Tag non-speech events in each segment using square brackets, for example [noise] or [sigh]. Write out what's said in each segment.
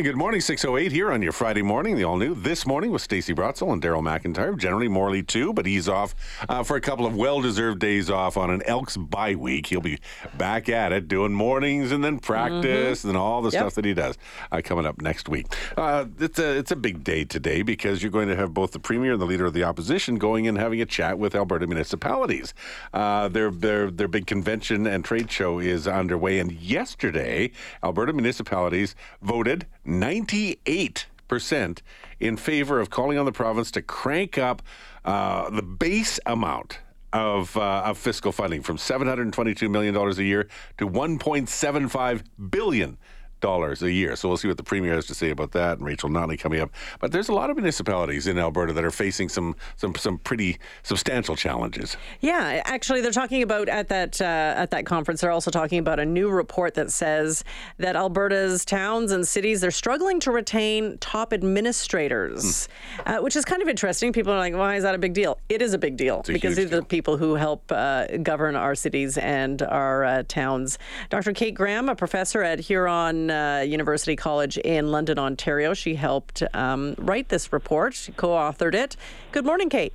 And good morning, 608 here on your Friday morning, the all new This Morning with Stacey Brotzel and Daryl McIntyre. Generally Morley too, but he's off uh, for a couple of well deserved days off on an Elks bye week. He'll be back at it doing mornings and then practice and all the Yep. stuff that he does uh, coming up next week. Uh, it's, a, it's a big day today because you're going to have both the Premier and the Leader of the Opposition going and having a chat with Alberta municipalities. Uh, their, their, their big convention and trade show is underway, and yesterday, Alberta municipalities voted 98% in favor of calling on the province to crank up uh, the base amount of, uh, of fiscal funding from $722 million a year to $1.75 billion dollars a year. So we'll see what the premier has to say about that, and Rachel Notley coming up. But there's a lot of municipalities in Alberta that are facing some some some pretty substantial challenges. Yeah, actually, they're talking about at that uh, at that conference. They're also talking about a new report that says that Alberta's towns and cities they're struggling to retain top administrators, uh, which is kind of interesting. People are like, "Why is that a big deal?" It is a big deal a because these are the people who help uh, govern our cities and our uh, towns. Dr. Kate Graham, a professor at Huron uh, University College in London, Ontario, she helped um, write this report. She co-authored it. Good morning, Kate.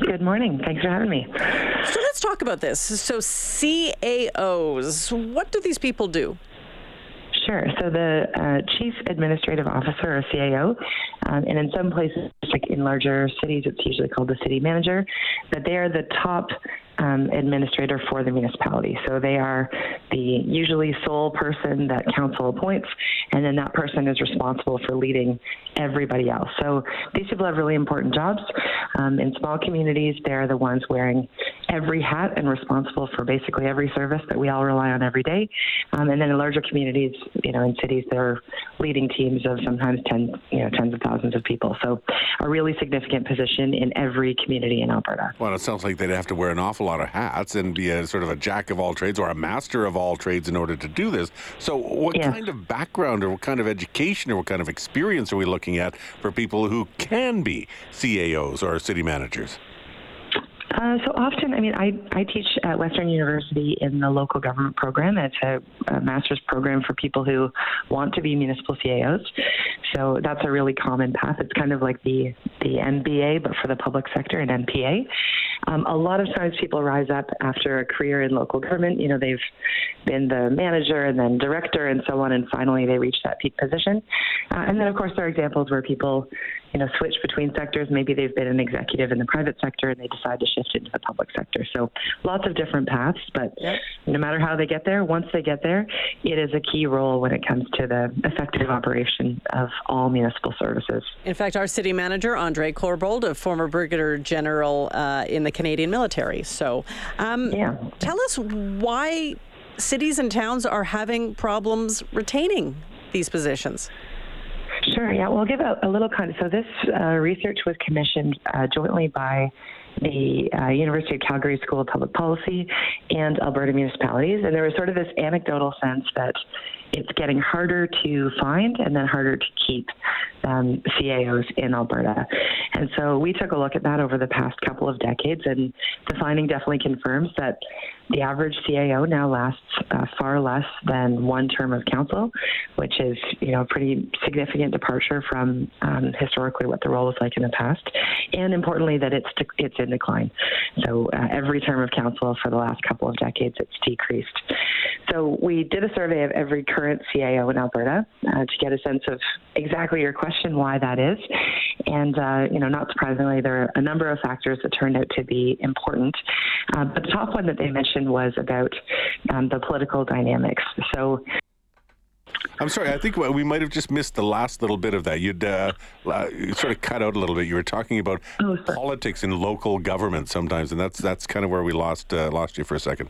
Good morning. Thanks for having me. So let's talk about this. So CAOs, what do these people do? Sure. So the uh, Chief Administrative Officer, or CAO, um, and in some places, like in larger cities, it's usually called the city manager, but they are the top um, administrator for the municipality. So they are the usually sole person that council appoints, and then that person is responsible for leading everybody else. So these people have really important jobs. Um, in small communities, they're the ones wearing every hat and responsible for basically every service that we all rely on every day. Um, and then in larger communities, you know, in cities, they're leading teams of sometimes tens, you know, tens of thousands of people. So a really significant position in every community in Alberta. Well, it sounds like they'd have to wear an awful lot of hats and be a sort of a jack of all trades or a master of all trades in order to do this. So, what kind of background or what kind of education or what kind of experience are we looking at for people who can be CAOs or city managers? Uh, so often, I mean, I, I teach at Western University in the local government program. It's a, a master's program for people who want to be municipal CAOs. So that's a really common path. It's kind of like the, the MBA, but for the public sector, and MPA. Um, a lot of times people rise up after a career in local government. You know, they've been the manager and then director and so on, and finally they reach that peak position. Uh, and then, of course, there are examples where people, you know, switch between sectors. Maybe they've been an executive in the private sector and they decide to shift into the public sector. So lots of different paths, but Yep. no matter how they get there, once they get there, it is a key role when it comes to the effective operation of all municipal services. In fact, our city manager, Andre Corbould, a former brigadier general uh, in the Canadian military. So, um, Yeah. tell us why cities and towns are having problems retaining these positions. Sure. Yeah. Well, give a, a little context. So this uh, research was commissioned uh, jointly by the uh, University of Calgary School of Public Policy and Alberta municipalities, and there was sort of this anecdotal sense that it's getting harder to find and then harder to keep um, CAOs in Alberta. And so we took a look at that over the past couple of decades, and the finding definitely confirms that the average CAO now lasts uh, far less than one term of council, which is you know a pretty significant departure from um, historically what the role was like in the past, and importantly that it's dec- it's in decline. So uh, every term of council for the last couple of decades it's decreased. So we did a survey of every current CAO in Alberta uh, to get a sense of exactly your question, why that is. And, uh, you know, not surprisingly, there are a number of factors that turned out to be important. Uh, but the top one that they mentioned was about um, the political dynamics. So I'm sorry, I think we might have just missed the last little bit of that. You'd uh, sort of cut out a little bit. You were talking about Oh, politics in local government sometimes, and that's that's kind of where we lost uh, lost you for a second.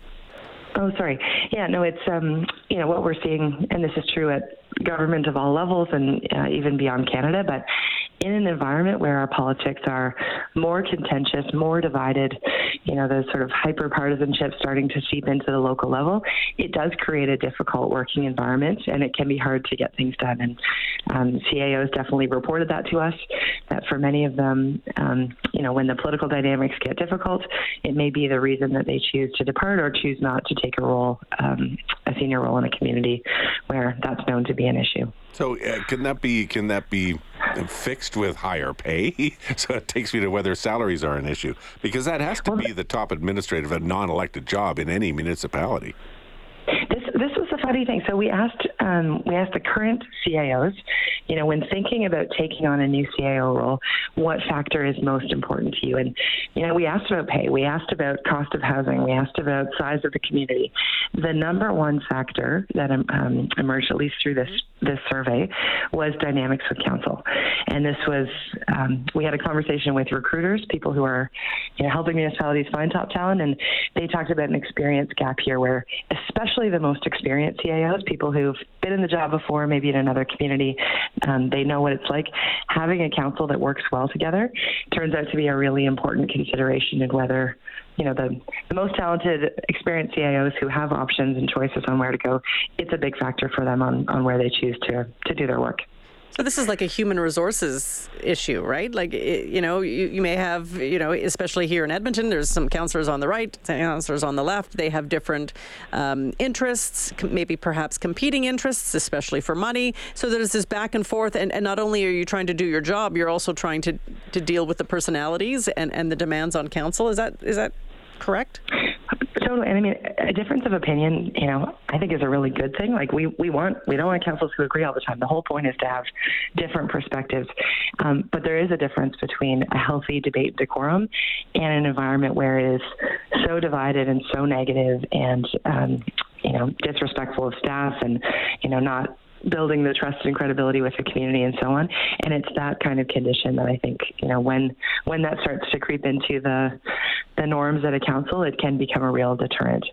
Oh, sorry. Yeah, no, it's um, you know what we're seeing, and this is true at government of all levels and uh, even beyond Canada. But in an environment where our politics are more contentious, more divided, you know, the sort of hyper partisanship starting to seep into the local level, it does create a difficult working environment and it can be hard to get things done. And um, CAOs definitely reported that to us, that for many of them, um, you know, when the political dynamics get difficult, it may be the reason that they choose to depart or choose not to take a role, um, a senior role in a community where that's known to be an issue. So uh, can that be can that be fixed with higher pay? [laughs] so it takes me to whether salaries are an issue because that has to be the top administrative, a non-elected job in any municipality. This this was the funny thing. So we asked um, we asked the current CAOs, you know, when thinking about taking on a new CAO role, what factor is most important to you? And you know, we asked about pay, we asked about cost of housing, we asked about size of the community. The number one factor that um, um emerged, at least through this this survey, was dynamics with council. And this was um, we had a conversation with recruiters, people who are, you know, helping municipalities find top talent, and they talked about an experience gap here, where especially the most experienced CAOs, people who've been in the job before, maybe in another community, um, they know what it's like. Having a council that works well together turns out to be a really important consideration in whether you know the, the most talented experienced CAOs who have options and choices on where to go, it's a big factor for them on, on where they choose to to do their work. So this is like a human resources issue, right? Like, you know, you, you may have, you know, especially here in Edmonton, there's some councillors on the right, councillors on the left. They have different um, interests, maybe perhaps competing interests, especially for money. So there's this back and forth, and, and not only are you trying to do your job, you're also trying to, to deal with the personalities and, and the demands on council. Is that is that correct? Totally. And I mean, a difference of opinion, you know, I think is a really good thing. Like we, we want, we don't want councils who agree all the time. The whole point is to have different perspectives. Um, but there is a difference between a healthy debate decorum and an environment where it is so divided and so negative and, um, you know, disrespectful of staff and, you know, not building the trust and credibility with the community and so on. And it's that kind of condition that I think, you know, when when that starts to creep into the the norms at a council, it can become a real deterrent.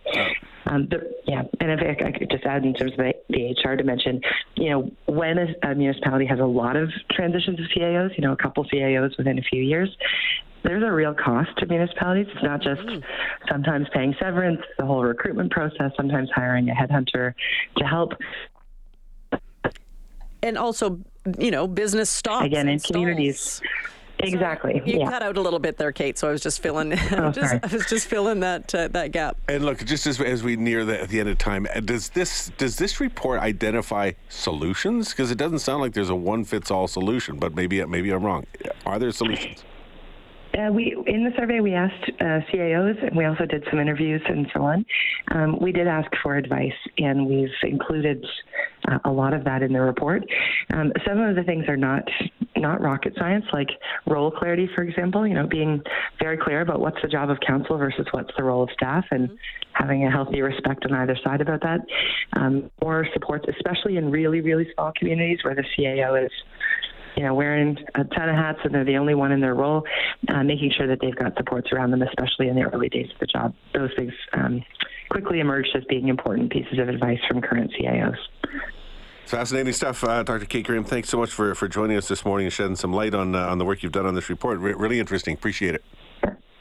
Um, but yeah, and if I, I could just add in terms of the, the HR dimension, you know, when a, a municipality has a lot of transitions of CAOs, you know, a couple CAOs within a few years, there's a real cost to municipalities. It's not just sometimes paying severance, the whole recruitment process, sometimes hiring a headhunter to help and also, you know, business stops again in communities. Exactly. you yeah. cut out a little bit there, Kate. So I was just filling. [laughs] Oh, just, I was just filling that uh, that gap. And look, just as, as we near the, the end of time, uh, does this does this report identify solutions? Because it doesn't sound like there's a one fits all solution. But maybe maybe I'm wrong. Are there solutions? Uh, we in the survey we asked uh, CAOs and we also did some interviews and so on. Um, we did ask for advice and we've included uh, a lot of that in the report. Um, some of the things are not not rocket science, like role clarity, for example. You know, being very clear about what's the job of council versus what's the role of staff, and mm-hmm. having a healthy respect on either side about that. Um, or supports, especially in really really small communities where the CAO is you know, wearing a ton of hats and they're the only one in their role, uh, making sure that they've got supports around them, especially in the early days of the job. Those things um, quickly emerged as being important pieces of advice from current CAOs. Fascinating stuff, uh, Dr. Kate Graham. Thanks so much for, for joining us this morning and shedding some light on uh, on the work you've done on this report. Re- really interesting. Appreciate it.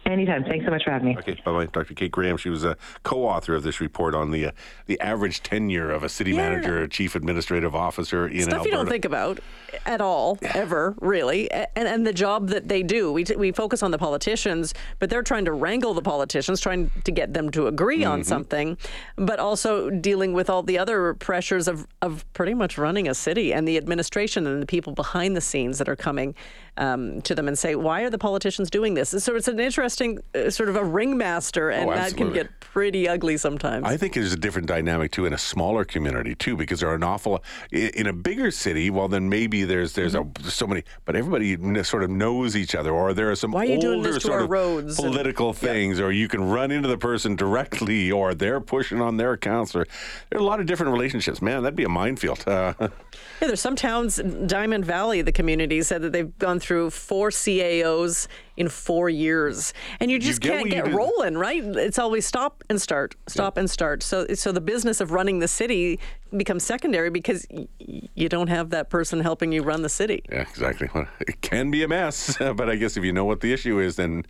Anytime. Thanks so much for having me. Okay, bye bye. Dr. Kate Graham. She was a co-author of this report on the uh, the average tenure of a city yeah. manager, or chief administrative officer in Stuff Alberta. you don't think about at all, ever, really. And, and the job that they do. We, t- we focus on the politicians, but they're trying to wrangle the politicians, trying to get them to agree mm-hmm. on something, but also dealing with all the other pressures of, of pretty much running a city and the administration and the people behind the scenes that are coming um, to them and say, why are the politicians doing this? So it's an interesting uh, sort of a ringmaster, and oh, that can get pretty ugly sometimes. I think there's a different dynamic too in a smaller community too, because there are an awful in a bigger city. Well, then maybe there's there's mm-hmm. a, so many, but everybody sort of knows each other, or there are some why are you older sort of roads political and, things, yeah. or you can run into the person directly, or they're pushing on their counselor. There are a lot of different relationships. Man, that'd be a minefield. Uh, [laughs] yeah, there's some towns, Diamond Valley, the community said that they've gone through four CAOs in four years, and you just get can't you get do. rolling, right? It's always stop and start, stop and start. So, so the business of running the city becomes secondary because you don't have that person helping you run the city. Yeah, exactly. Well, [laughs] it can be a mess, [laughs] but I guess if you know what the issue is, then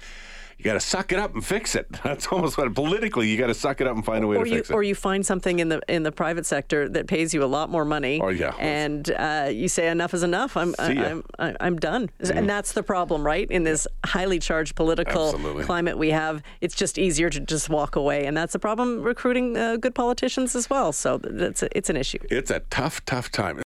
you got to suck it up and fix it. [laughs] That's almost what politically you got to suck it up and find a way or to you fix it. or you find something in the in the private sector that pays you a lot more money. Oh, yeah. and uh, you say enough is enough. I'm I, ya. I'm I'm done. And that's the problem, right? In this highly charged political Absolutely. climate we have, it's just easier to just walk away, and that's a problem recruiting uh, good politicians as well. So that's a, it's an issue. it's a tough, tough time.